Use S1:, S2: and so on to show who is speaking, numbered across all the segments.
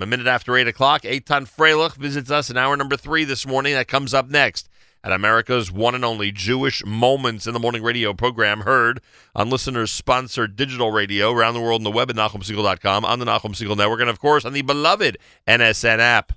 S1: A minute after 8 o'clock, Eitan Freilich visits us in hour number three this morning. That comes up next at America's one and only Jewish Moments in the Morning radio program, heard on listeners sponsored digital radio around the world on the web at NachumSegal.com, on the Nachum Segal Network, and of course on the beloved NSN app.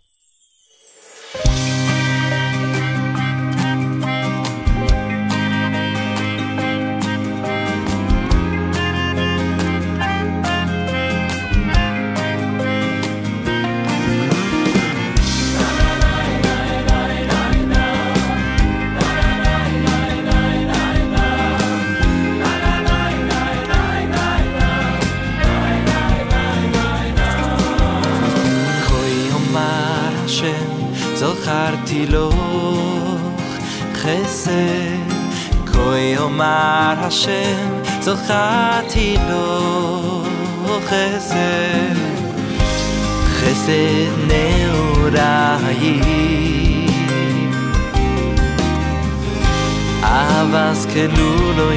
S2: זכרתי לו חסד כה יאמר השם זכרתי לו חסד חסד נעוריי אבס כלו לא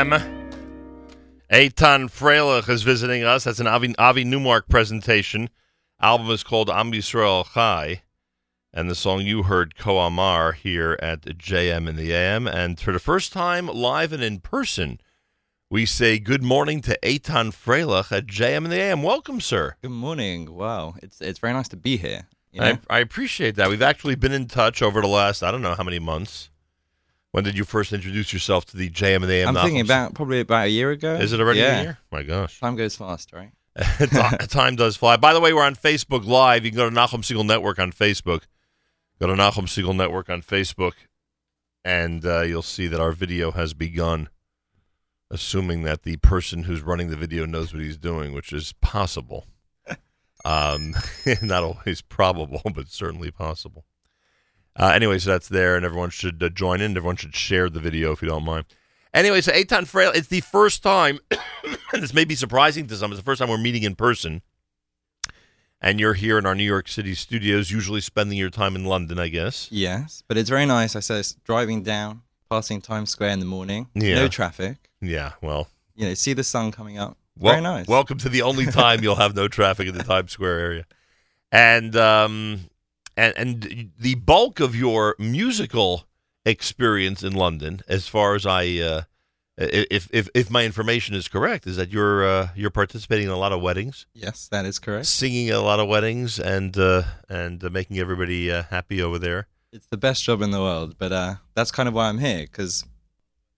S2: AM. Eitan Freilich is visiting us. That's an Avi, Avi Newmark presentation. Album is called Am Yisrael Chai. And the song you heard, Ko Amar, here at JM in the AM. And for the first time, live and in person, we say good morning to Eitan Freilich at JM in the AM. Welcome, sir.
S3: Good morning. Wow. It's, it's very nice to be here.
S1: You know? I, I appreciate that. We've actually been in touch over the last, I don't know how many months. When did you first introduce yourself to the JM and the AM?
S3: I'm thinking about probably about a year ago.
S1: Is it already yeah. a year? My gosh,
S3: time goes fast, right?
S1: time does fly. By the way, we're on Facebook Live. You can go to Nachum Segal Network on Facebook. Go to Nachum Segal Network on Facebook, and uh, you'll see that our video has begun. Assuming that the person who's running the video knows what he's doing, which is possible. um, not always probable, but certainly possible. Uh, anyway, so that's there, and everyone should uh, join in. Everyone should share the video if you don't mind. Anyway, so Eitan Frail, it's the first time, and this may be surprising to some, it's the first time we're meeting in person. And you're here in our New York City studios, usually spending your time in London, I guess.
S3: Yes, but it's very nice. I said driving down, passing Times Square in the morning,
S1: Yeah.
S3: no traffic.
S1: Yeah, well,
S3: You know, see the sun coming up.
S1: Wel-
S3: very nice.
S1: Welcome to the only time you'll have no traffic in the Times Square area, and um, and and the bulk of your musical experience in London, as far as I, uh, if if if my information is correct, is that you're uh, you're participating in a lot of weddings,
S3: yes, that is correct.
S1: singing at a lot of weddings, and uh, and uh, making everybody uh, happy over there.
S3: It's the best job in the world, but uh, that's kind of why I'm here because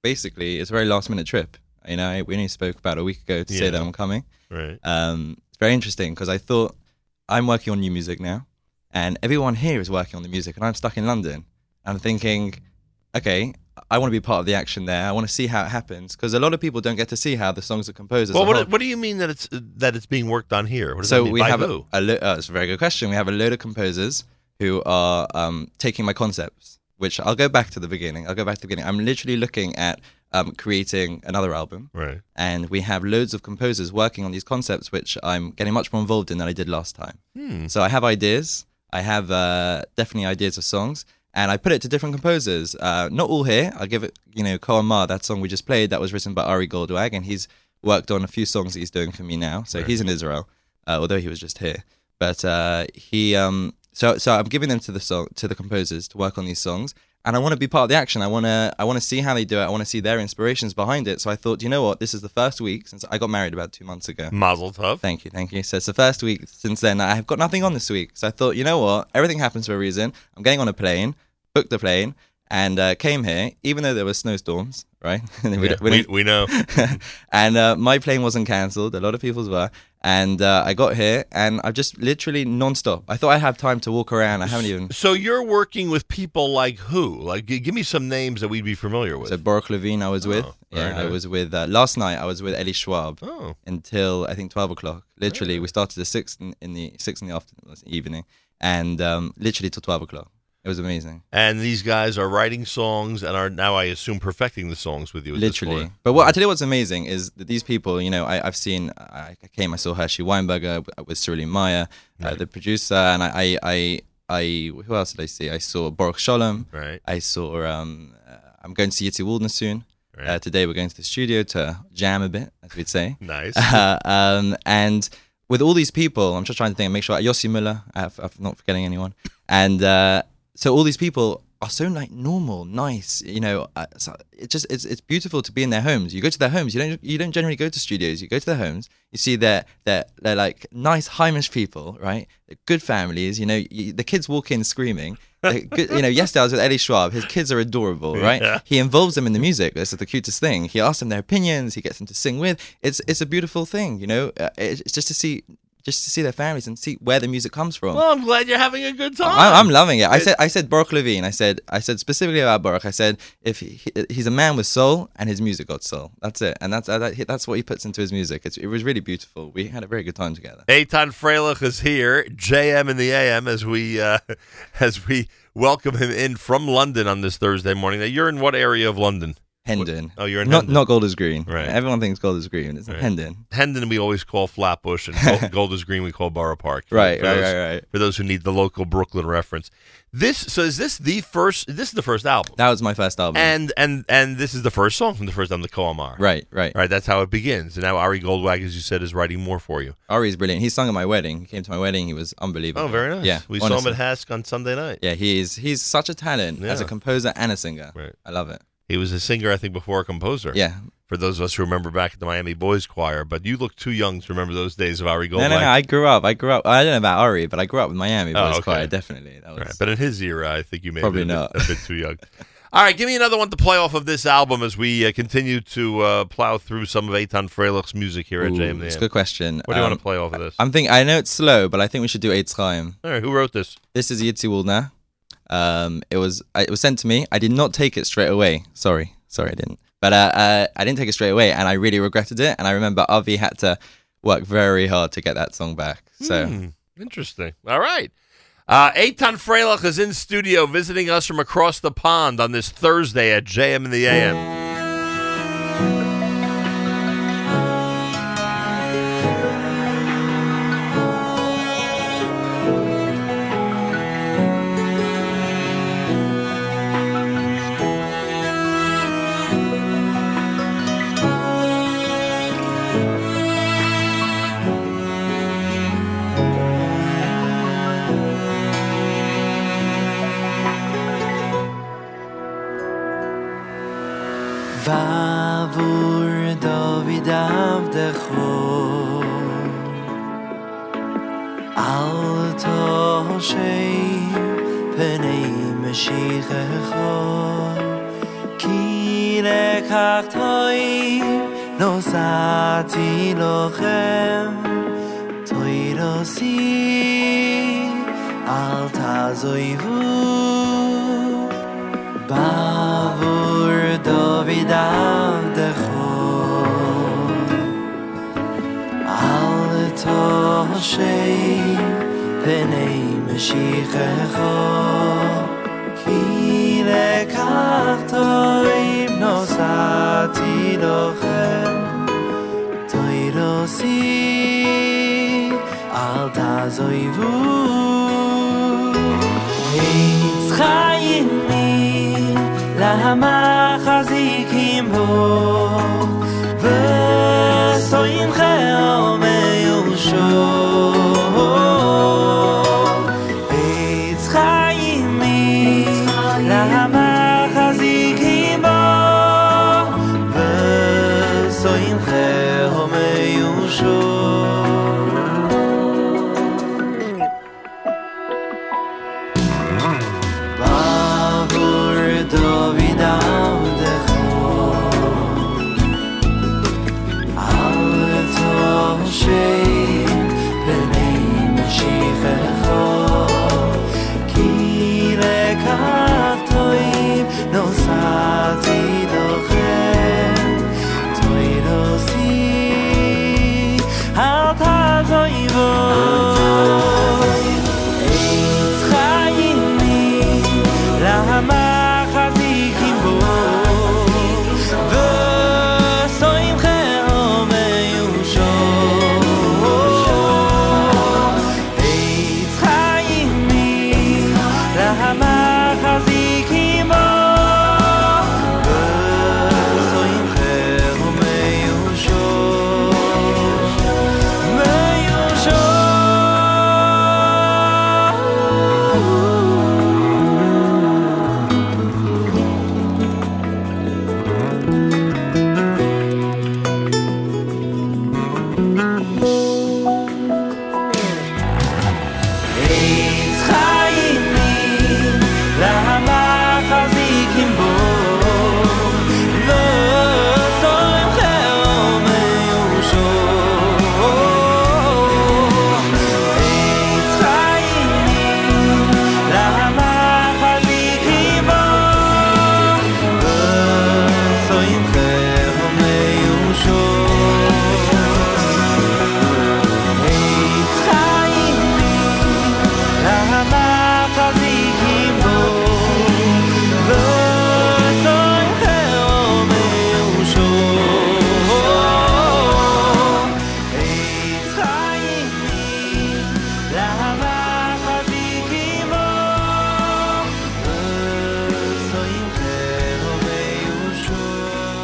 S3: basically it's a very last minute trip. You know, we only spoke about a week ago to
S1: Yeah.
S3: say that I'm coming.
S1: Right.
S3: Um, it's very interesting because I thought I'm working on new music now, and everyone here is working on the music, and I'm stuck in London. I'm thinking, okay, I want to be part of the action there. I want to see how it happens because a lot of people don't get to see how the songs are composed.
S1: Well, what, what do you mean that it's that it's being worked on here? What does
S3: so we
S1: By
S3: have
S1: who?
S3: a, a lo- uh, it's a very good question. We have a load of composers who are um, taking my concepts, which I'll go back to the beginning. I'll go back to the beginning. I'm literally looking at um, creating another album,
S1: right.
S3: and we have loads of composers working on these concepts, which I'm getting much more involved in than I did last time.
S1: Hmm.
S3: So I have ideas. I have uh, definitely ideas of songs, and I put it to different composers. Uh, not all here. I'll give it, you know, Ko Amar, that song we just played, that was written by Ari Goldwag, and he's worked on a few songs that he's doing for me now. So he's in Israel, uh, although he was just here. But uh, he, um, so so I'm giving them to the song to the composers to work on these songs, and I want to be part of the action. I want to I want to see how they do it. I want to see their inspirations behind it. So I thought, you know what, this is the first week since I got married about two months ago.
S1: Mazel tov.
S3: Thank you, thank you. So it's the first week since then. I have got nothing on this week. So I thought, you know what? Everything happens for a reason. I'm getting on a plane, booked the plane, and uh, came here, even though there were snowstorms, right? we,
S1: Yeah,
S3: we
S1: we, we know.
S3: and uh, my plane wasn't cancelled. A lot of people's were. And uh, I got here, and I've just literally non-stop. I thought I'd have time to walk around. I haven't even.
S1: So you're working with people like who? Like, give me some names that we'd be familiar with.
S3: So Baruch Levine, I was with.
S1: Oh,
S3: yeah, I was with. Uh, last night, I was with Ellie Schwab.
S1: oh,
S3: until I think twelve o'clock. Literally, we started at six in, in the six in the afternoon, evening, and um, literally till twelve o'clock. It was amazing,
S1: and these guys are writing songs and are now, I assume, perfecting the songs with you.
S3: Literally. But what I tell you, what's amazing is that these people. You know, I, I've seen. I, came. I saw Hershey Weinberger with Sruly Meyer, uh, the producer, and I, I, I, I. Who else did I see? I saw Baruch Shalom.
S1: right?
S3: I saw. Um, uh, I'm going to see Yitzi Waldner soon.
S1: Right.
S3: Uh, today we're going to the studio to jam a bit, as we'd say.
S1: Nice.
S3: Uh, um, and with all these people, I'm just trying to think, and make sure Yossi Müller, I have, I'm not forgetting anyone, and uh, so all these people are so like normal, nice, you know. Uh, so it's just it's it's beautiful to be in their homes. You go to their homes. You don't you don't generally go to studios. You go to their homes. You see they're they're they're like nice Heimish people, right? They're good families. You know, you, the kids walk in screaming. Good, you know, yesterday I was with Eddie Schwab. His kids are adorable, right?
S1: Yeah.
S3: He involves them in the music. This is the cutest thing. He asks them their opinions. He gets them to sing with. It's it's a beautiful thing, you know. Uh, it's just to see just to see their families and see where the music comes from.
S1: well, I'm glad you're having a good time.
S3: I, I'm loving it. I said, I said Baruch Levine. I said, I said specifically about Baruch. I said, if he, he's a man with soul and his music got soul, that's it, and that's that, that's what he puts into his music. It's, it was really beautiful. We had a very good time together.
S1: Eitan Freilich is here, JM in the AM, as we uh, as we welcome him in from London on this Thursday morning. Now, you're in what area of London?
S3: Hendon.
S1: Oh, you're in
S3: not
S1: Hendon.
S3: not Golders Green.
S1: Right.
S3: Everyone thinks Golders Green. It's
S1: Right.
S3: Hendon.
S1: Hendon we always call Flatbush, and Gold, Golders Green we call Borough Park.
S3: Right,
S1: for
S3: right,
S1: those,
S3: right, right.
S1: For those who need the local Brooklyn reference, this so is this the first? This is the first album,
S3: That was my first album.
S1: and and and this is the first song from the first album, the Ko Amar.
S3: right, right.
S1: Right, that's how it begins. And now Ari Goldwag, as you said, is writing more for you.
S3: Ari's brilliant. He sung at my wedding. He came to my wedding. He was unbelievable.
S1: Oh, very nice.
S3: Yeah,
S1: we saw him at HASC on Sunday night.
S3: Yeah, he is. He's such a talent as a composer and a singer.
S1: Right.
S3: I love it.
S1: He was a singer, I think, before a composer.
S3: Yeah.
S1: For those of us who remember back at the Miami Boys Choir, but you look too young to remember those days of Ari Goldwag.
S3: No, no, no. I grew up. I grew up. I don't know about Ari, but I grew up with Miami
S1: Oh,
S3: Boys
S1: okay.
S3: Choir. Definitely. That was.
S1: Right, but in his era, I think you may
S3: Probably
S1: have been a
S3: not.
S1: bit, a bit too young. All right, give me another one to play off of this album as we uh, continue to uh, plow through some of Eitan Freilich's music here at
S3: Ooh,
S1: JM.
S3: It's a good question.
S1: What do you
S3: Um,
S1: want to play off of this?
S3: I'm thinking. I know it's slow, but I think we should do Eitz Chaim.
S1: All right, who wrote this?
S3: This is Yitzi Waldner. Um, it was it was sent to me. I did not take it straight away. Sorry, sorry, I didn't. But uh, uh, I didn't take it straight away, and I really regretted it. And I remember Avi had to work very hard to get that song back. So
S1: Hmm, interesting. All right. Uh, Eitan Freilich is in studio visiting us from across the pond on this Thursday at JM in the AM.
S2: shei penei mashiach cho ki ne toy no sati lochem toy rosi alta zoy vu bavur dovidav de al alta shei penei בשיחך כי לקחת אם נוסעתי לוחם תוי רוסי אל תעזוי חיים לי למה חזיקים בו וסוינכם מיושור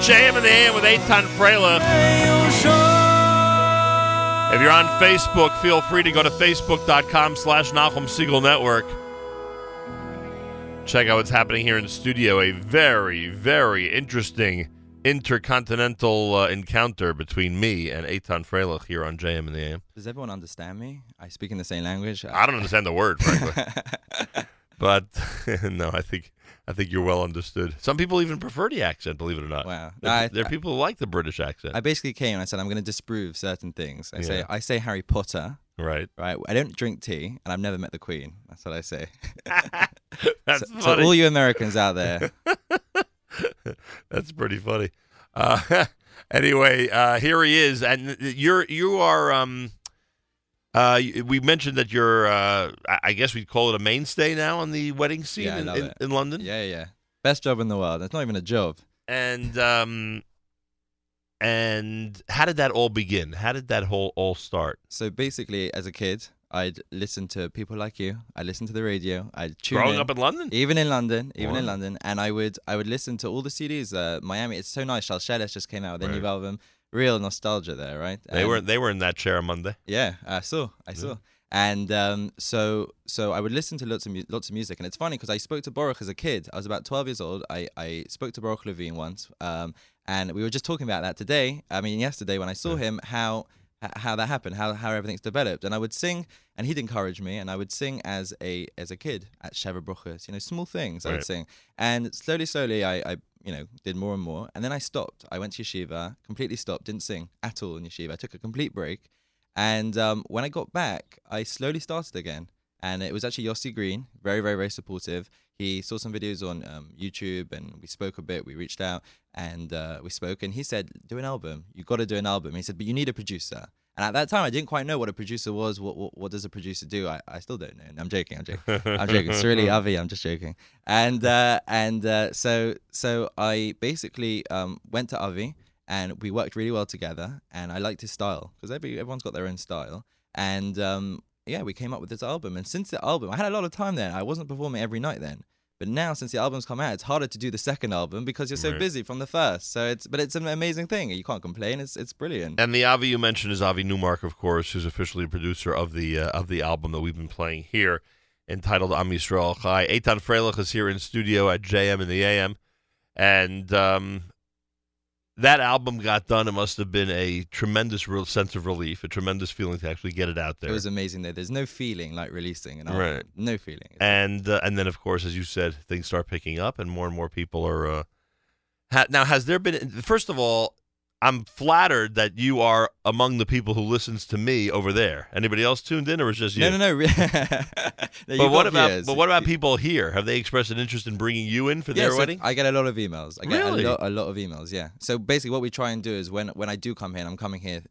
S1: JM in the AM with Eitan Freilich. If you're on Facebook, feel free to go to facebook.com slash Nachum Segal Network. Check out what's happening here in the studio. A very, very interesting intercontinental uh, encounter between me and Eitan Freilich here on JM in the AM.
S3: Does everyone understand me? I speak in the same language.
S1: I don't understand the word, frankly. but no, I think I think you're well understood. Some people even prefer the accent, believe it or not.
S3: Wow.
S1: There,
S3: I-
S1: there are people who like the British accent.
S3: I basically came and I said I'm going to disprove certain things. I say I say Harry Potter,
S1: right.
S3: right? I don't drink tea, and I've never met the Queen. That's what I say.
S1: That's
S3: so, so all you Americans out there,
S1: That's pretty funny. Uh, anyway, uh, here he is, and you're you are um, Uh, we mentioned that you're, uh, I- I guess we'd call it a mainstay now on the wedding scene
S3: Yeah,
S1: in, in, in London.
S3: Yeah, yeah. Best job in the world. It's not even a job.
S1: And um, and how did that all begin? How did that whole all start?
S3: So basically, as a kid, I'd listen to people like you. I listened to the radio. I'd tune
S1: Growing
S3: in.
S1: up in London.
S3: even in London, even in London, and I would I would listen to all the CDs. Uh, Miami, it's so nice. Shalsheles just came out with a
S1: Right.
S3: new album. Real nostalgia there, right?
S1: They
S3: And-
S1: were they were in that chair on Monday.
S3: Yeah, I saw, I saw, and um, so so I would listen to lots of mu- lots of music, and it's funny because I spoke to Baruch as a kid. I was about twelve years old. I, I spoke to Baruch Levine once, um, and we were just talking about that today. I mean, yesterday when I saw him, how how that happened, how how everything's developed, and I would sing, and he'd encourage me, and I would sing as a as a kid at Bruchas, you know, small things I
S1: Right.
S3: would sing, and slowly, slowly, I, I you know did more and more, and then I stopped. I went to yeshiva, completely stopped, didn't sing at all in yeshiva. I took a complete break. And um, when I got back, I slowly started again. And it was actually Yossi Green, very, very, very supportive. He saw some videos on um, YouTube and we spoke a bit. We reached out and uh, we spoke. And he said, Do an album. You've got to do an album. He said, But you need a producer. And at that time, I didn't quite know what a producer was. What what, what does a producer do? I, I still don't know. I'm joking. I'm joking. I'm joking. It's really Avi. I'm just joking. And uh, and uh, so so I basically um, went to Avi and we worked really well together. And I liked his style because every everyone's got their own style. And um, yeah, we came up with this album. And since the album, I had a lot of time then. I wasn't performing every night then. But now, since the album's come out, it's harder to do the second album because you're so
S1: Right.
S3: busy from the first. So it's, but it's an amazing thing. You can't complain. It's, it's brilliant.
S1: And the Avi you mentioned is Avi Newmark, of course, who's officially a producer of the uh, of the album that we've been playing here, entitled Am Yisrael Chai. Eitan Freilich is here in studio at JM in the AM, and um, that album got done. It must have been a tremendous real sense of relief, a tremendous feeling to actually get it out there.
S3: It was amazing though. There's no feeling like releasing an album.
S1: Right.
S3: No feeling.
S1: and uh, and then of course, as you said, things start picking up, and more and more people are. Uh, ha- now, has there been? First of all, I'm flattered that you are among the people who listens to me over there. Anybody else tuned in, or is just you?
S3: No, no, no.
S1: But what about
S3: viewers.
S1: but what about people here? Have they expressed an interest in bringing you in for
S3: Yeah,
S1: their
S3: so
S1: wedding?
S3: I get a lot of emails. I get
S1: Really?
S3: a lot, a lot of emails. Yeah. So basically, what we try and do is when when I do come here, and I'm coming here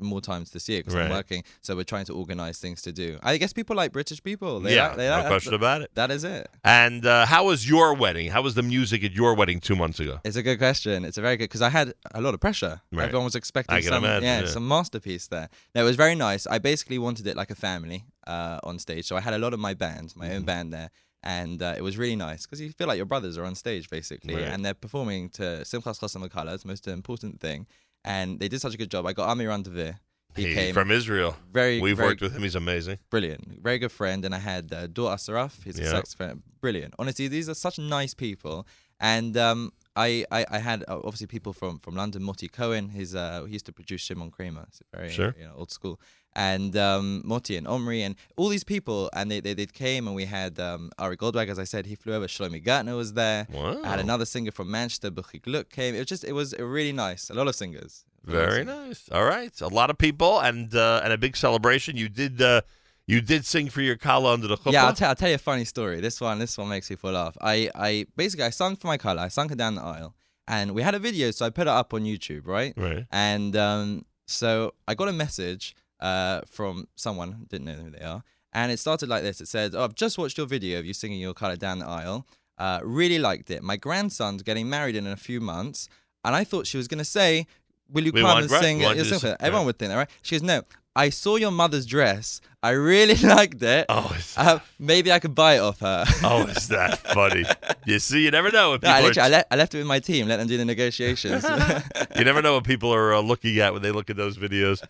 S3: more times this year because
S1: Right.
S3: I'm working. So we're trying to organize things to do. I guess people like British people. They
S1: yeah,
S3: like, they
S1: no
S3: like,
S1: question about it.
S3: That is it.
S1: And uh, how was your wedding? How was the music at your wedding two months ago?
S3: It's a good question. It's a very good because I had a lot of pressure.
S1: Right.
S3: Everyone was expecting
S1: I
S3: some,
S1: imagine,
S3: yeah,
S1: yeah.
S3: some masterpiece there. No, it was very nice. I basically wanted it like a family uh, on stage. So I had a lot of my band, my
S1: Mm-hmm.
S3: own band there. And uh, it was really nice because you feel like your brothers are on stage basically,
S1: Right.
S3: and they're performing to Simchas Chasam the most important thing. And they did such a good job. I got Amiran Devir. He
S1: He's
S3: came
S1: from Israel.
S3: very,
S1: We've
S3: very
S1: worked with him. He's amazing.
S3: brilliant, very good friend, and I had uh, Dor Asaraf, he's a
S1: Yeah.
S3: saxophone, brilliant. Honestly, these are such nice people, and um, I, I I had uh, obviously people from from London, Moti Cohen, he's uh, he used to produce Shimon Craimer, very
S1: Sure.
S3: you know, old school, and um, Moti and Omri and all these people, and they they, they came, and we had um, Ari Goldwag, as I said, he flew over. Shlomi Gertner was there.
S1: Wow.
S3: I had another singer from Manchester, Buchik Luck came. It was just it was really nice. A lot of singers. A lot of
S1: Very nice. All right, a lot of people and uh, and a big celebration. You did uh, you did sing for your kala under the chuppah.
S3: Yeah, I'll, tell I'll tell you a funny story. This one, this one makes people laugh. I, I basically I sung for my kala. I sung her down the aisle, and we had a video, so I put it up on YouTube, right?
S1: Right.
S3: And um, so I got a message uh, from someone didn't know who they are, and it started like this. It said, "Oh, I've just watched your video of you singing your kala down the aisle. Uh, really liked it. My grandson's getting married in a few months, and I thought she was gonna say." Will you
S1: We
S3: come and sing?
S1: we want
S3: your
S1: you to
S3: sing-
S1: sing,
S3: Everyone
S1: yeah.
S3: would think that, right? She goes, "No, I saw your mother's dress. I really liked it.
S1: Oh,
S3: Uh, maybe I could buy it off her.
S1: oh, is that funny? You see, you never know what
S3: No,
S1: people
S3: I,
S1: are
S3: literally, I, I left it with my team, let them do the negotiations.
S1: you never know what people are uh, looking at when they look at those videos.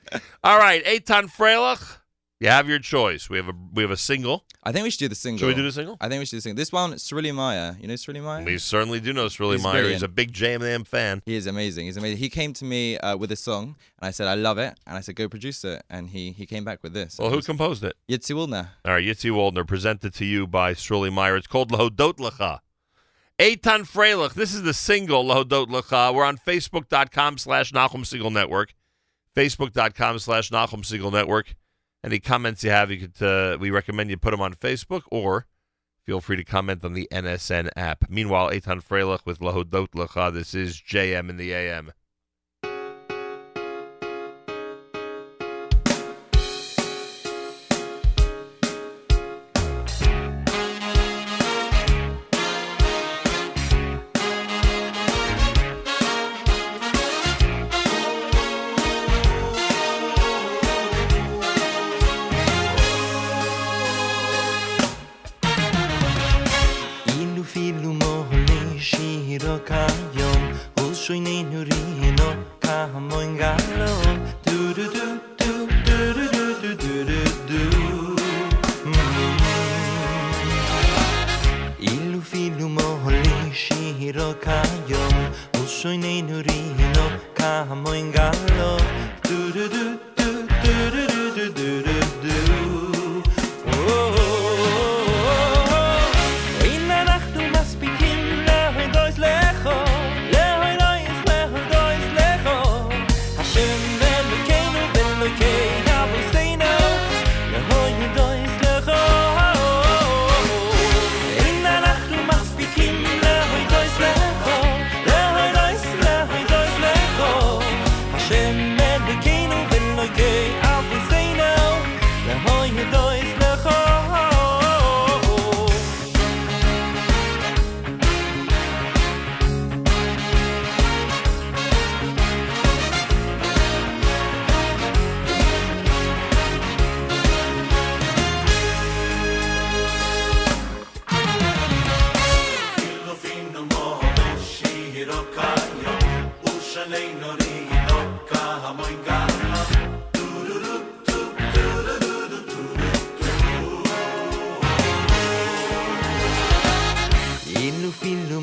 S1: All right, Eitan Freilich, you have your choice. We have a we have a single.
S3: I think we should do the single.
S1: Should we do the single?
S3: I think we should do the single. This one, Sruly Meyer. You know Sruly Meyer?
S1: We certainly do know Sruly
S3: He's
S1: Meyer. He's a big JMM fan.
S3: He is amazing. He's amazing. He came to me uh, with a song, and I said, I love it. And I said, go produce it. And he he came back with this.
S1: Well, who composed it?
S3: Yitzi Waldner.
S1: All right, Yitzi Waldner, presented to you by Sruly Meyer. It's called Lahodot Lecha. Eitan Freilich, this is the single Lahodot Lecha. We're on Facebook.com slash Nachum Segal Network. Facebook.com slash Nachum Segal Network. Any comments you have, you could uh, we recommend you put them on Facebook or feel free to comment on the NSN app. Meanwhile, Eitan Freilich with Lahodot Lecha. This is JM in the AM.
S2: môi ngã lâu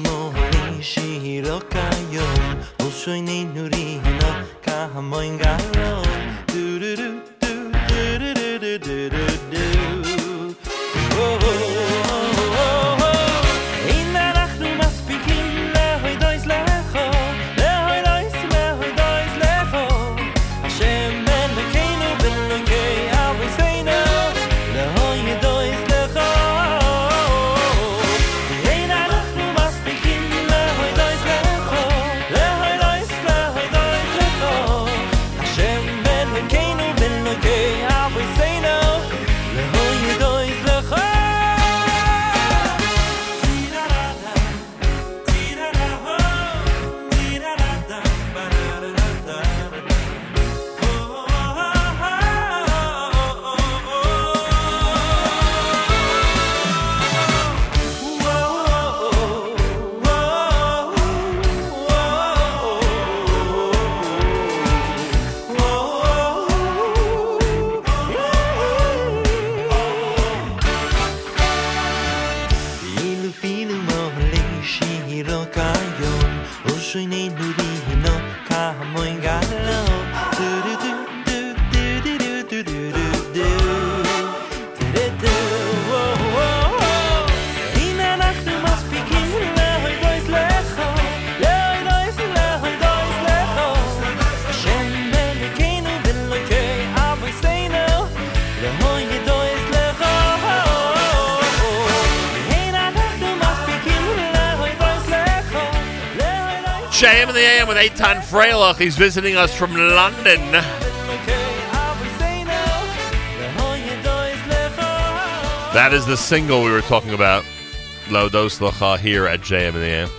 S2: mori shiroka yo Osoi ni nuri no kamoingaro
S1: JM in the AM with Eitan Freilich. He's visiting us from London. That is the single we were talking about. Lahodot Lecha here at JM in the AM.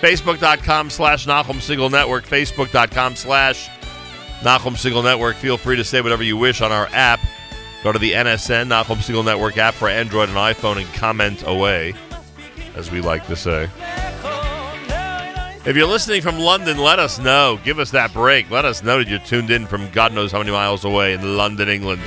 S1: Facebook.com slash Nachum Segal Network. Facebook.com slash Nachum Segal Network. Feel free to say whatever you wish on our app. Go to the NSN Nachum Segal Network app for Android and iPhone and comment away, as we like to say. If you're listening from London, let us know. Give us that break. Let us know that you're tuned in from God knows how many miles away in London, England.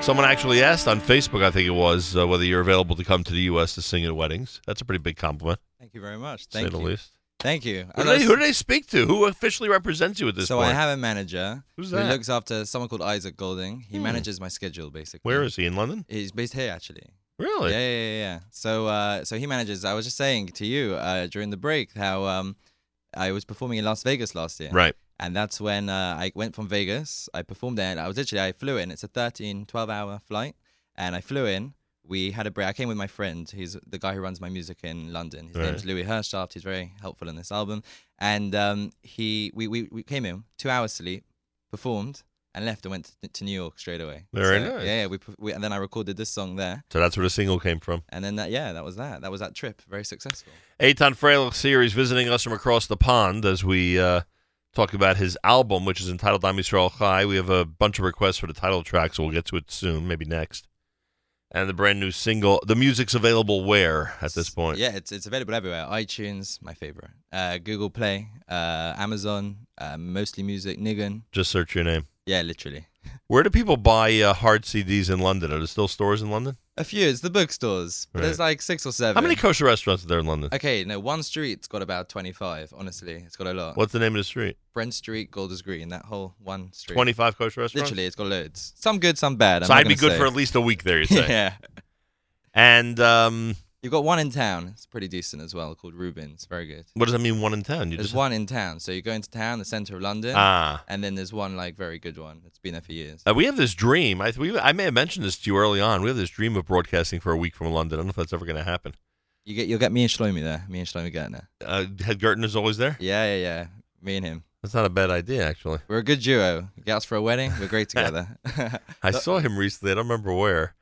S1: Someone actually asked on Facebook, I think it was, uh, whether you're available to come to the U.S. to sing at weddings. That's a pretty big compliment,
S3: Thank you very much.
S1: to say
S3: Thank
S1: the least.
S3: Thank you.
S1: Who do, they, who do they speak to? Who officially represents you at this
S3: so
S1: point?
S3: I have a manager
S1: Who's
S3: who looks after someone called Isaac Golding. He
S1: Hmm.
S3: manages my schedule basically.
S1: Where is he? In London?
S3: He's based here actually.
S1: Really?
S3: Yeah, yeah, yeah, yeah. So, uh, so he manages. I was just saying to you uh, during the break how um, I was performing in Las Vegas last year,
S1: Right.
S3: and that's when uh, I went from Vegas. I performed there. And I was literally I flew in. It's a 13, 12 hour flight, and I flew in. We had a break. I came with my friend. He's the guy who runs my music in London. His
S1: Right.
S3: name's Louis Hershaft. He's very helpful in this album. And um, he, we, we, we came in two hours sleep, performed, and left and went to, to New York straight away.
S1: Very
S3: So,
S1: nice.
S3: Yeah, yeah. We, we and then I recorded this song there.
S1: So that's where the single came from.
S3: And then that, yeah, that was that. That was that trip. Very successful.
S1: Eitan Freilich series visiting us from across the pond as we uh, talk about his album, which is entitled Am Yisrael Chai. We have a bunch of requests for the title track, so we'll get to it soon, maybe next. And the brand new single. The music's available where at this point?
S3: Yeah, it's it's available everywhere. iTunes, my favorite. Uh, Google Play, uh, Amazon, uh, mostly music. Nigun.
S1: Just search your name.
S3: Yeah, literally.
S1: Where do people buy uh, hard CDs in London? Are there still stores in London?
S3: A few. It's the bookstores. But There's like six or seven.
S1: How many kosher restaurants are there in London?
S3: Okay, no, one street's got about 25, honestly. It's got a lot.
S1: What's the name of the street?
S3: Brent Street, Golders Green, that whole one street.
S1: 25 kosher restaurants?
S3: Literally, it's got loads. Some good, some bad. I'm
S1: so I'd be good
S3: say.
S1: for at least a week there, you say.
S3: yeah.
S1: And um,
S3: You've got one in town. It's pretty decent as well, called Rubens. Very good.
S1: what does that mean, one in town? You
S3: There's
S1: just
S3: one in town. So you go into town, the center of London,
S1: Ah.
S3: and then there's one like very good one. It's been there for years.
S1: Uh, we have this dream. I, we, I may have mentioned this to you early on. We have this dream of broadcasting for a week from London. I don't know if that's ever going to happen.
S3: You get, you'll get me and Shlomi there. Me and Shlomi Gertner.
S1: Uh, Head Gerton is always there.
S3: Yeah, yeah, yeah. Me and him.
S1: That's not a bad idea, actually.
S3: We're a good duo. Get us for a wedding. We're great together.
S1: I saw him recently. I don't remember where.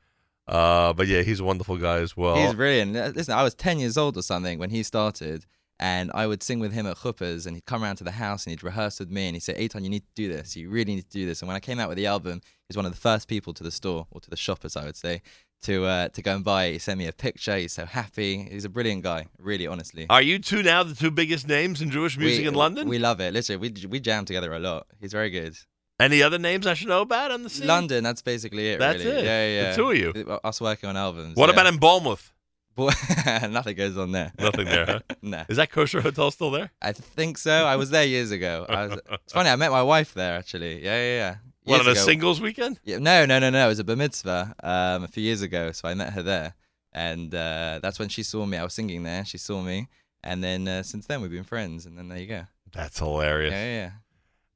S1: Uh, but yeah, he's a wonderful guy as well.
S3: He's brilliant. Uh, Listen, I was 10 years old or something when he started, and I would sing with him at chuppahs, and he'd come around to the house and he'd rehearse with me, and he'd say, Eitan, you need to do this. You really need to do this. And when I came out with the album, he was one of the first people to the store, or to the shop, as I would say, to uh, to go and buy. He sent me a picture. He's so happy. He's a brilliant guy, really, honestly.
S1: Are you two now the two biggest names in Jewish music
S3: we,
S1: in London?
S3: We love it. Literally, we, we jam together a lot. He's very good.
S1: Any other names I should know about on the scene?
S3: London, that's basically it,
S1: That's
S3: really.
S1: it?
S3: Yeah, yeah,
S1: The two of you?
S3: Us working on albums.
S1: What
S3: yeah.
S1: about in Bournemouth?
S3: Nothing goes on there.
S1: Nothing there, huh?
S3: nah.
S1: Is that kosher hotel still there?
S3: I think so. I was there years ago. I was, it's funny. I met my wife there actually. Yeah, yeah, yeah. Years
S1: on a
S3: ago.
S1: singles weekend?
S3: Yeah, no, no, no, no. It was a bar mitzvah um, a few years ago. So I met her there, and uh, that's when she saw me. I was singing there. She saw me, and then uh, since then we've been friends. And then there you go.
S1: That's hilarious.
S3: Yeah, yeah.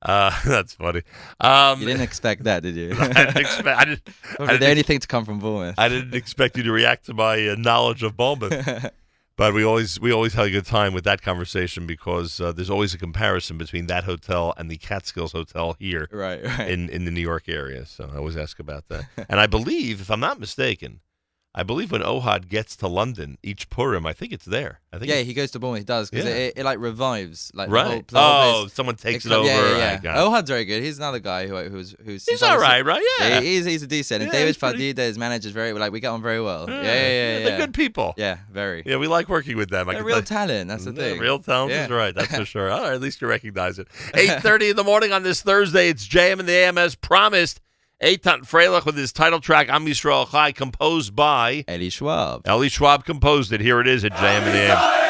S1: Uh, that's funny. Um,
S3: You didn't expect that, did you?
S1: I didn't expect. I didn't. I didn't
S3: the only thing to come from Bournemouth.
S1: I didn't expect you to react to my uh, knowledge of Bournemouth, but we always we always had a good time with that conversation because uh, there's always a comparison between that hotel and the Catskills Hotel here
S3: right, right.
S1: in in the New York area. So I always ask about that. and I believe, if I'm not mistaken, I believe when Ohad gets to London each Purim, I think it's there. I think
S3: yeah, he goes to Bournemouth. He does because
S1: Yeah.
S3: it, it, like revives like the
S1: right.
S3: whole, the whole
S1: oh, someone takes it over.
S3: Yeah, yeah, yeah.
S1: got it.
S3: Ohad's very good. He's another guy who who's who's
S1: He's all right, right? Yeah.
S3: He- he's he's a decent. And David
S1: pretty-
S3: Fadida, his manager's very like we get on very well. Yeah,
S1: Yeah,
S3: yeah,
S1: They're good people.
S3: Yeah, very.
S1: Yeah, we like working with them. I
S3: They're real talent. That's the thing.
S1: Real talent is right. That's for sure. Right, at least you recognize it. Eight thirty in the morning on this Thursday. It's JM and the AMS promised. Eitan Freilich with his title track "Am Yisrael Chai," composed by
S3: Eli Schwab.
S1: Ellie Schwab. Composed it. Here it is at JM and the AMS.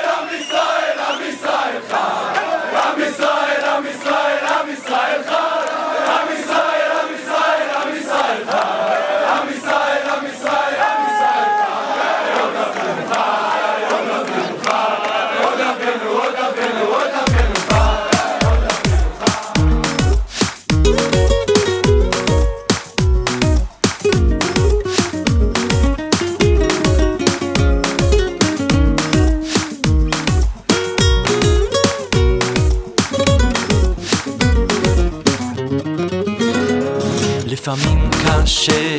S2: לפעמים קשה,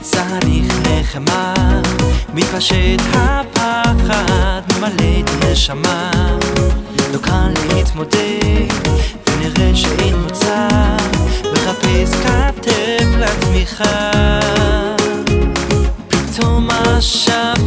S2: צריך נחמה, מתפשט הפחד, ממלא את הנשמה. לא קל להתמודד, ונראה שאין מוצא, מחפש כתף לתמיכה. פתאום עכשיו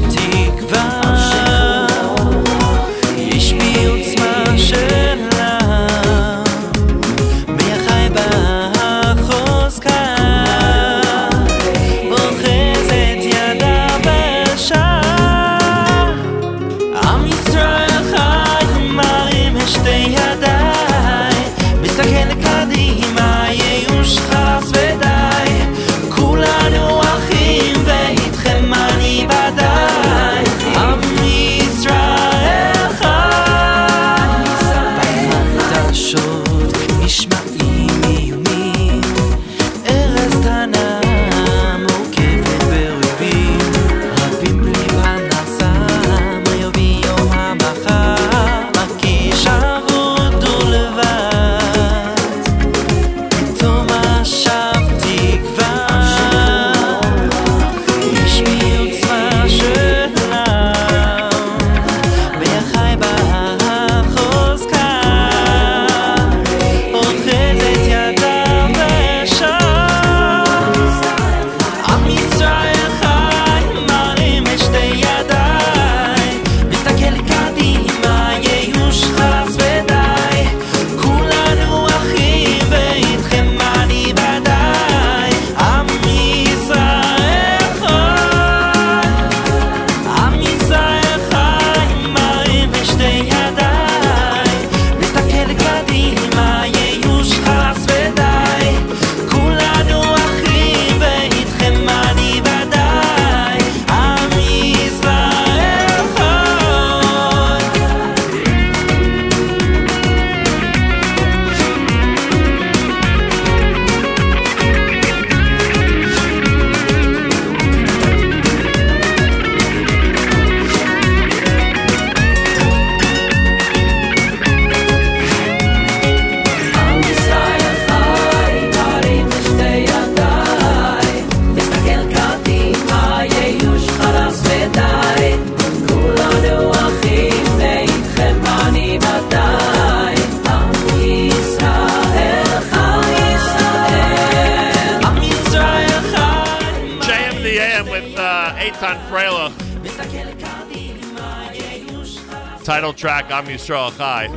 S1: title track, Am Yisrael Chai. A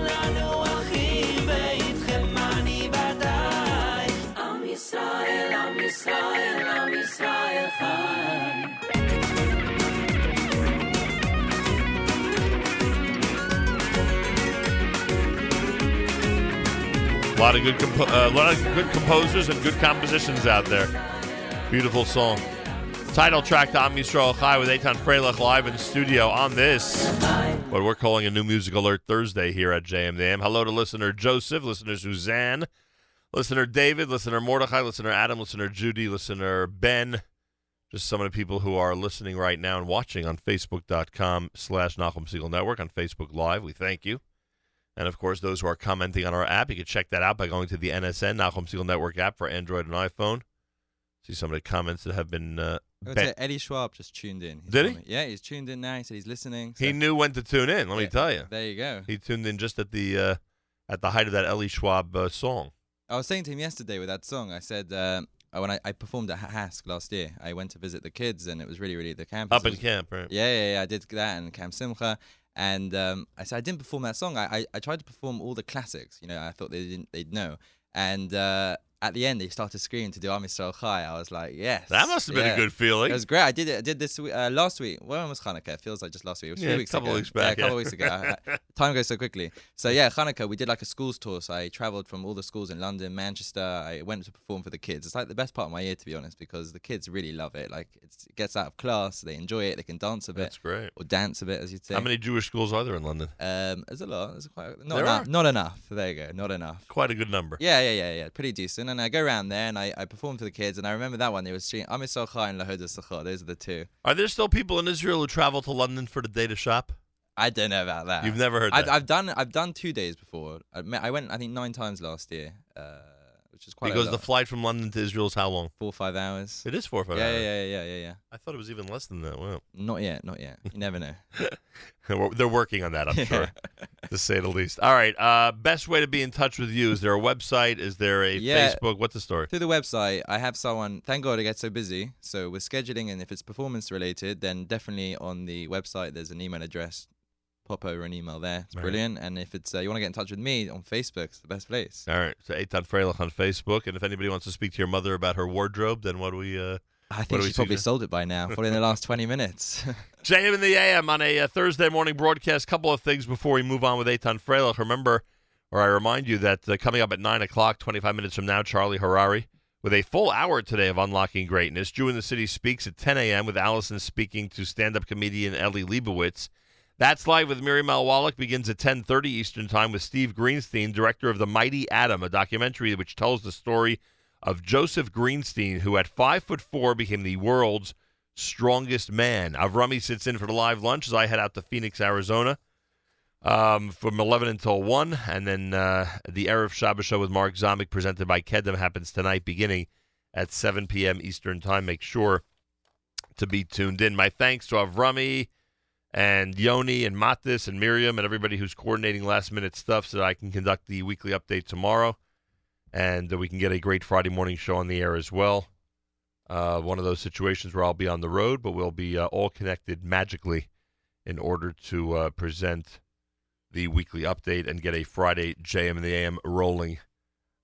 S1: lot of good, compo- uh, a lot of good composers and good compositions out there. Beautiful song. Title track to Am Yisrael Chai with Eitan Freilich live in studio on this what we're calling a new music alert Thursday here at JMDM. Hello to listener Joseph, listener Suzanne, listener David, listener Mordechai, listener Adam, listener Judy, listener Ben. Just some of the people who are listening right now and watching on Facebook.com slash Nachum Segal Network on Facebook Live. We thank you. And of course, those who are commenting on our app, you can check that out by going to the NSN Nachum Segal Network app for Android and iPhone. See some of the comments that have been. Uh,
S3: I would
S1: ben-
S3: say Eddie Schwab just tuned in. He
S1: Did he?
S3: Yeah, he's tuned in now. He said he's listening.
S1: he knew when to tune in. Let me
S3: Yeah.
S1: tell you,
S3: There you go.
S1: he tuned in just at the uh, at the height of that Ellie Schwab uh, song.
S3: I was saying to him yesterday with that song. I said uh, when I, I performed at HASC last year, I went to visit the kids, and it was really, really the campus.
S1: Up in
S3: was-
S1: camp, right?
S3: Yeah, yeah, yeah. I did that and Camp Simcha, and um, I said I didn't perform that song. I, I, I tried to perform all the classics. You know, I thought they didn't they'd know. And uh, at the end, they started screaming to do Am Yisrael Chai. I was like, yes.
S1: That must have been
S3: yeah.
S1: a good feeling.
S3: It was great. I did it. I did this uh, last week. When was Hanukkah? It feels like just last week. It was
S1: Yeah,
S3: three
S1: a
S3: weeks
S1: couple
S3: ago.
S1: weeks back,
S3: Yeah, a couple
S1: yeah.
S3: weeks ago. I- time goes so quickly. So yeah, Hanukkah. We did like a schools tour. So I travelled from all the schools in London, Manchester. I went to perform for the kids. It's like the best part of my year, to be honest, because the kids really love it. Like it's, it gets out of class. They enjoy it. They can dance a bit
S1: That's great.
S3: or dance a bit, as you'd say.
S1: How many Jewish schools are there in London?
S3: Um, there's a lot. There's quite not
S1: There
S3: enough.
S1: are?
S3: Not enough. There you go. Not enough.
S1: Quite a good number.
S3: Yeah, yeah, yeah, yeah. Pretty decent. And I go around there and I, I perform for the kids. And I remember that one. They were streaming Am and Lahodot Lecha. Those are the two.
S1: Are there still people in Israel who travel to London for the day to shop?
S3: I don't know about that.
S1: You've never heard
S3: I've,
S1: that?
S3: I've done I've done two days before. I, I went I think nine times last year, uh, which is quite
S1: because the flight from London to Israel is how long?
S3: four or five hours.
S1: It is four or five
S3: Yeah,
S1: hours.
S3: yeah, yeah, yeah, yeah, yeah.
S1: I thought it was even less than that. Wow.
S3: Not yet, not yet. You never know.
S1: They're working on that, I'm
S3: Yeah.
S1: sure, to say the least. All right. Uh, best way to be in touch with you is there a website? Is there a
S3: Yeah.
S1: Facebook? What's the story?
S3: Through the website, I have someone. Thank God, I get so busy. So with scheduling, and if it's performance related, then definitely on the website there's an email address. Pop over an email there. It's brilliant. And if it's uh, you want to get in touch with me on Facebook, it's the best place.
S1: All right. So Eitan Freilich on Facebook, and if anybody wants to speak to your mother about her wardrobe, then what do we? Uh,
S3: I think she's probably sold it by now. Probably in the last 20 minutes.
S1: JM in the AM on a uh, Thursday morning broadcast. Couple of things before we move on with Eitan Freilich. Remember, or I remind you that uh, coming up at 9 o'clock, 25 minutes from now, Charlie Harary with a full hour today of Unlocking Greatness. Jew in the City speaks at 10 a.m. with Allison speaking to stand-up comedian Ellie Leibovitz. That's live with Miriam Al Wallach begins at 10:30 Eastern Time with Steve Greenstein, director of The Mighty Atom, a documentary which tells the story of Joseph Greenstein, who at five foot four became the world's strongest man. Avrami sits in for the live lunch as I head out to Phoenix, Arizona, um, from 11 until 1. And then uh, the Erev Shabbos show with Mark Zomick, presented by Kedem, happens tonight, beginning at 7 p.m. Eastern Time. Make sure to be tuned in. My thanks to Avrami and Yoni and Matis and Miriam and everybody who's coordinating last minute stuff so that I can conduct the weekly update tomorrow. And we can get a great Friday morning show on the air as well. Uh, one of those situations where I'll be on the road, but we'll be uh, all connected magically in order to uh, present the weekly update and get a Friday JM and the AM rolling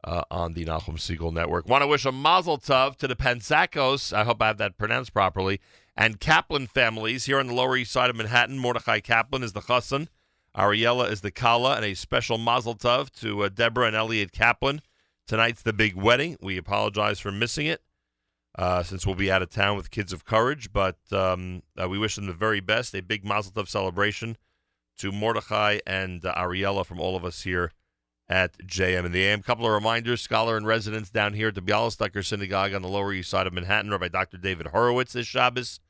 S1: uh, on the Nachum Segal Network. Want to wish a mazel tov to the Panzakos. I hope I have that pronounced properly. And Kaplan families here on the Lower East Side of Manhattan. Mordechai Kaplan is the chassan. Ariella is the kala, and a special mazel tov to uh, Deborah and Elliot Kaplan. Tonight's the big wedding. We apologize for missing it uh, since we'll be out of town with Kids of Courage, but um, uh, we wish them the very best. A big Mazel Tov celebration to Mordechai and uh, Ariella from all of us here at JM and the AM. couple of reminders: scholar in residence down here at the Bialystoker Synagogue on the Lower East Side of Manhattan, Rabbi Dr. David Horowitz this Shabbos.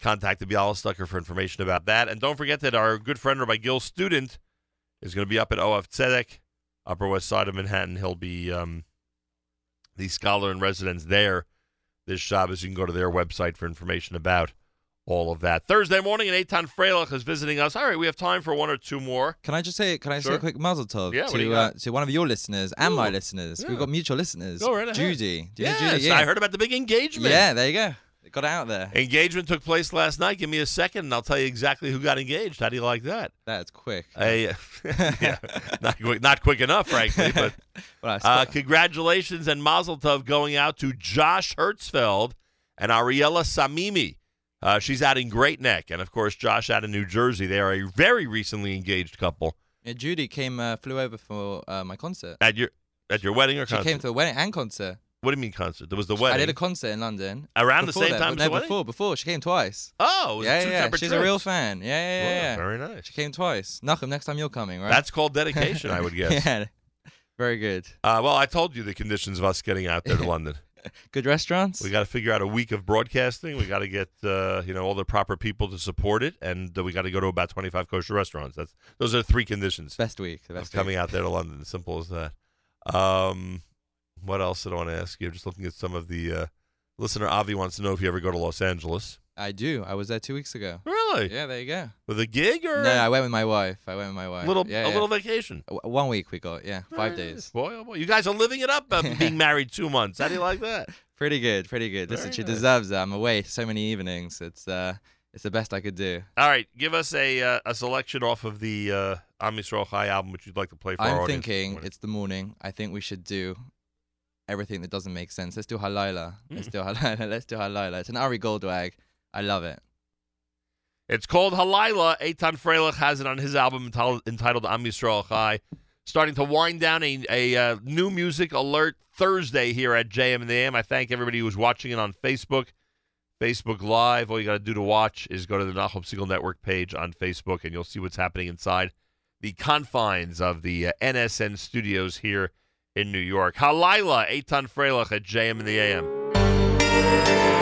S1: Contact the Bialystoker for information about that, and don't forget that our good friend Rabbi Gil Student is going to be up at OF Tzedek, Upper West Side of Manhattan. He'll be um, the scholar in residence there this Shabbos. You can go to their website for information about all of that. Thursday morning, and Eitan Freilich is visiting us. All right, we have time for one or two more.
S3: Can I just say? Can I say a quick mazel tov
S1: Yeah, what do you
S3: to uh, to one of your listeners and my listeners?
S1: yeah.
S3: We've got mutual listeners.
S1: Go right ahead.
S3: Judy. Do you
S1: yes,
S3: Judy?
S1: I heard about the big engagement.
S3: Yeah, there you go. It got out there.
S2: Engagement took place last night. Give me a second, and I'll tell you exactly who got engaged. How do you like that?
S3: That's quick.
S2: A, yeah, not quick, not quick enough, frankly. But
S3: Well,
S2: uh, congratulations and Mazel Tov going out to Josh Hertzfeld and Ariella Samimi. Uh, she's out in Great Neck, and of course, Josh out in New Jersey. They are a very recently engaged couple.
S3: yeah, Judy came, uh, flew over for uh, my concert.
S2: At your at your wedding or concert?
S3: She
S2: concert?
S3: came to the wedding and concert.
S2: what do you mean concert? There was the wedding.
S3: I did a concert in London
S2: Around the
S3: Before
S2: same
S3: that,
S2: time as the wedding?
S3: before, before she came twice.
S2: oh, it was
S3: yeah,
S2: two
S3: yeah, yeah.
S2: separate
S3: She's a real
S2: trips.
S3: fan. Yeah, yeah, yeah.
S2: Wow,
S3: yeah.
S2: Very nice.
S3: She came twice. Nachum, next time you're coming, right?
S2: That's called dedication, I would guess.
S3: yeah, very good.
S2: Uh, well, I told you the conditions of us getting out there to London.
S3: Good restaurants.
S2: We got to figure out a week of broadcasting. We got to get uh, you know all the proper people to support it, and uh, we got to go to about twenty five kosher restaurants. That's those are the three conditions
S3: best week. The
S2: of
S3: best
S2: coming
S3: week.
S2: out there to London. Simple as that. Um, what else did I want to ask you? Just looking at some of the uh, listener. Avi wants to know if you ever go to Los Angeles.
S3: I do. I was there two weeks ago.
S2: Really?
S3: Yeah, there you go.
S2: With a gig or
S3: No, I went with my wife. I went with my wife.
S2: little
S3: yeah,
S2: a
S3: yeah.
S2: little vacation?
S3: W- One week we got. Yeah, five days.
S2: Boy, oh boy, you guys are living it up. Uh, being married two months. How do you like that?
S3: Pretty good. Pretty good. Listen,
S2: Very
S3: she
S2: nice.
S3: deserves it. I'm away so many evenings. It's uh, it's the best I could do.
S2: All right, give us a uh, a selection off of the uh, Am Yisrael Chai album, which you'd like to play for
S3: I'm thinking it's the morning. I think we should do everything that doesn't make sense. Let's do Halayla.
S2: Hmm.
S3: Let's do Halayla. Let's do Halayla. It's an Ari Goldwag. I love it.
S2: It's called Halila. Eitan Freilich has it on his album entitled, Am Yisrael Chai. Starting to wind down a, a uh, new music alert Thursday here at JM and the AM. I thank everybody who's watching it on Facebook, Facebook Live. All you got to do to watch is go to the Nachum Segal Network page on Facebook, and you'll see what's happening inside the confines of the uh, NSN studios here in New York. Halila, Eitan Freilich at JM and the AM.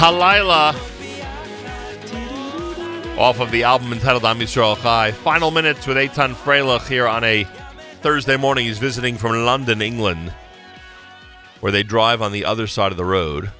S1: Halila. Off of the album entitled Am Yisrael Chai. Final minutes with Eitan Freilich here on a Thursday morning. He's visiting from London, England, where they drive on the other side of the road.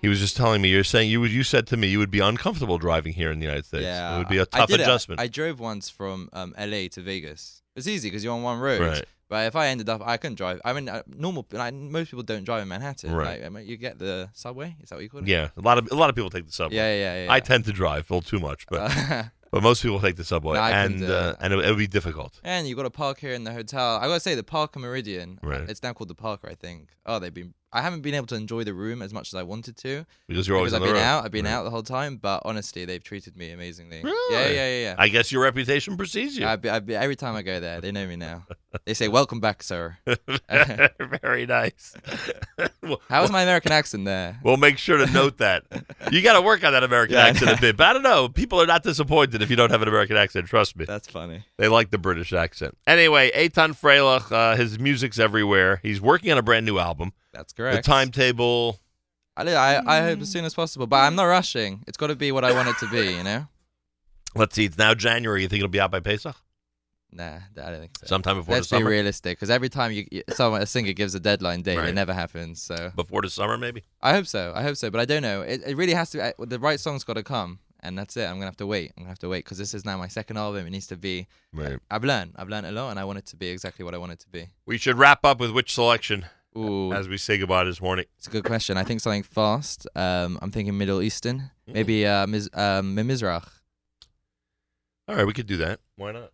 S1: He was just telling me, you're saying you would, you said to me you would be uncomfortable driving here in the United States.
S3: Yeah,
S1: it would be a tough
S3: it.
S1: adjustment.
S3: I drove once from um, LA to Vegas. It's easy because you're on one road.
S1: Right.
S3: But if I ended up, I couldn't drive. I mean, uh, normal. Like, most people don't drive in Manhattan.
S1: Right.
S3: Like, I mean, you get the subway. Is that what you call it?
S1: yeah, a lot of a lot of people take the subway.
S3: Yeah, yeah, yeah.
S1: I tend to drive a little too much, but
S3: Uh,
S1: but most people take the subway,
S3: No, I couldn't
S1: and
S3: do
S1: uh,
S3: it.
S1: and it, it would be difficult.
S3: and you got to park here in the hotel. I gotta say, the Parker Meridien.
S1: Right.
S3: It's now called the Parker, I think. Oh, they've been. I haven't been able to enjoy the room as much as I wanted to
S1: Because you're always
S3: because
S1: on
S3: I've
S1: the
S3: been
S1: road.
S3: out. I've been
S1: Right.
S3: out the whole time, but honestly, they've treated me amazingly.
S1: Really?
S3: Yeah, yeah, yeah, yeah.
S1: I guess your reputation precedes you.
S3: I, be, I be, every time I go there, they know me now. They say, "Welcome back, sir."
S1: Very nice. Well,
S3: How was my American accent there?
S1: We'll make sure to note that. You got to work on that American
S3: Yeah,
S1: accent a bit. But I don't know. People are not disappointed if you don't have an American accent. Trust me.
S3: That's funny.
S1: They like the British accent. Anyway, Eitan Freilich, uh, his music's everywhere. He's working on a brand new album.
S3: That's correct.
S1: The timetable,
S3: I, I, I hope as soon as possible, but I'm not rushing. It's got to be what I want it to be, you know?
S1: let's see, it's now January. You think it'll be out by Pesach?
S3: Nah, I don't think so.
S1: Sometime before
S3: Let's
S1: the
S3: be realistic, because every time you, you someone a singer gives a deadline date,
S1: Right.
S3: it never happens. So
S1: Before the summer, maybe?
S3: I hope so. I hope so, but I don't know. It, it really has to. uh, The right song's got to come, and that's it. I'm gonna have to wait. I'm gonna have to wait because this is now my second album. It needs to be.
S1: Right.
S3: I've learned. I've learned a lot, and I want it to be exactly what I want it to be.
S1: We should wrap up with which selection
S3: Ooh,
S1: as we say goodbye this morning.
S3: it's a good question. I think something fast. Um, I'm thinking Middle Eastern, maybe uh, Miz, um, Mizrach.
S1: All right, we could do that. Why not?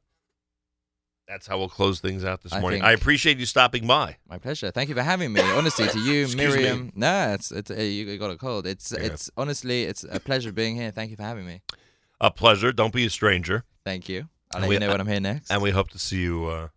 S1: That's how we'll close things out this
S3: I
S1: morning. I appreciate you stopping by.
S3: My pleasure. Thank you for having me. Honestly, to you,
S1: Excuse me.
S3: Miriam. No, it's it's uh, you got a cold. It's
S1: Yeah.
S3: it's honestly it's a pleasure being here. Thank you for having me.
S1: A pleasure. Don't be a stranger.
S3: Thank you. I'll
S1: And
S3: let
S1: we-
S3: you know when I'm here next.
S1: And we hope to see you uh,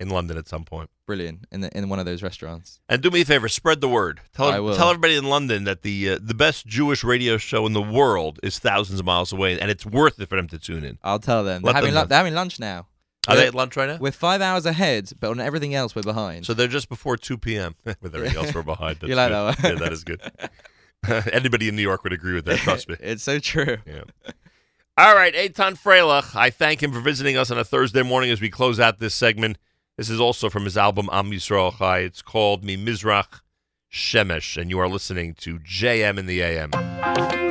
S1: in London at some point.
S3: Brilliant in the, in one of those restaurants.
S1: And do me a favor, spread the word. Tell tell everybody in London that the uh, the best Jewish radio show in the world is thousands of miles away, and it's worth it for them to tune in.
S3: I'll tell them.
S1: Let
S3: They're having
S1: them
S3: lu- they're having lunch now.
S1: Are they at lunch right now?
S3: We're five hours ahead, but on everything else we're behind.
S1: So they're just before two p.m. with everything else we're behind. That's
S3: You like
S1: good.
S3: that one?
S1: yeah, that is good. Anybody in New York would agree with that. Trust me.
S3: it's so true.
S1: Yeah. All right, Eitan Freilich. I thank him for visiting us on a Thursday morning as we close out this segment. This is also from his album Am Yisrael Chai. It's called Mi Mizrach Shemesh, and you are listening to JM in the AM.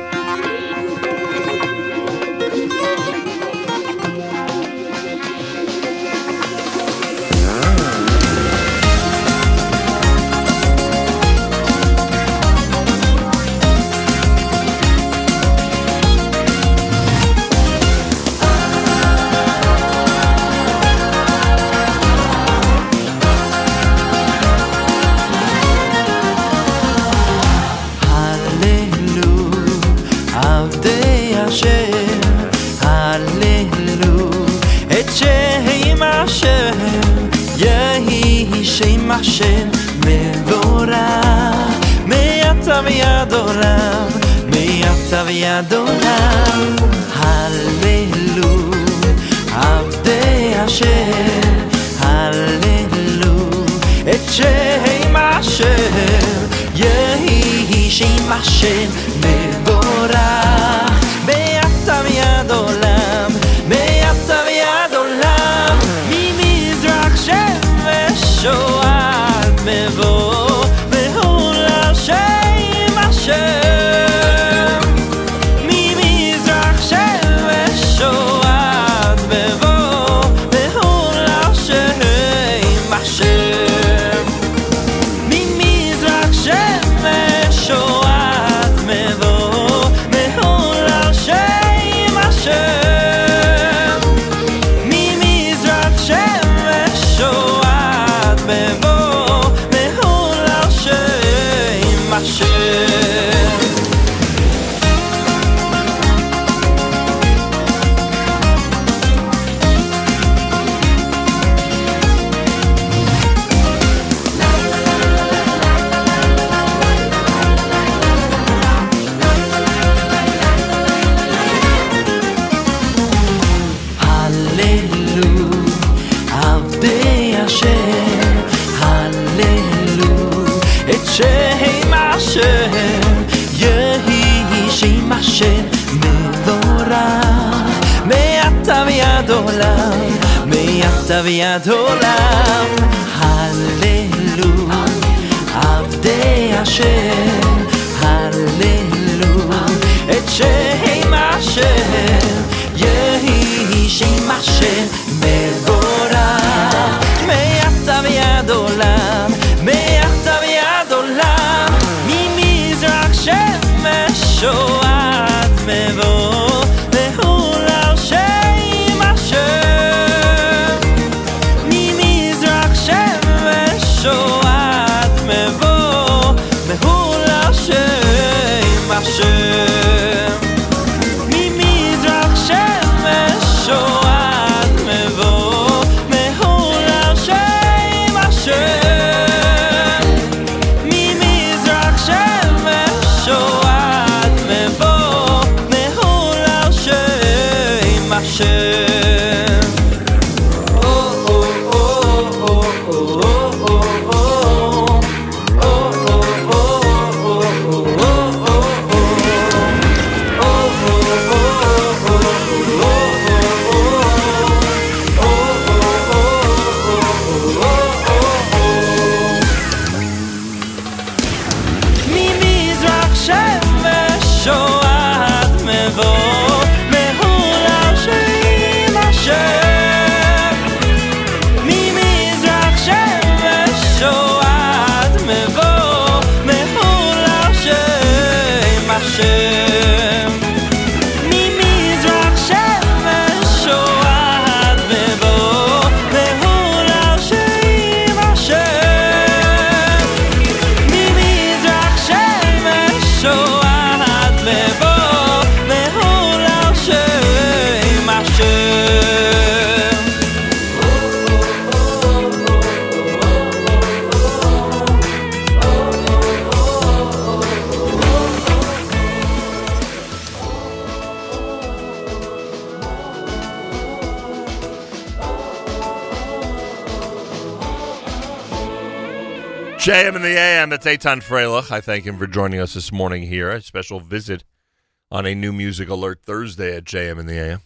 S2: Cachê. Aviador That's Eitan Freilich. I thank him for joining us this morning here. A special visit on a new music alert Thursday at JM in the AM.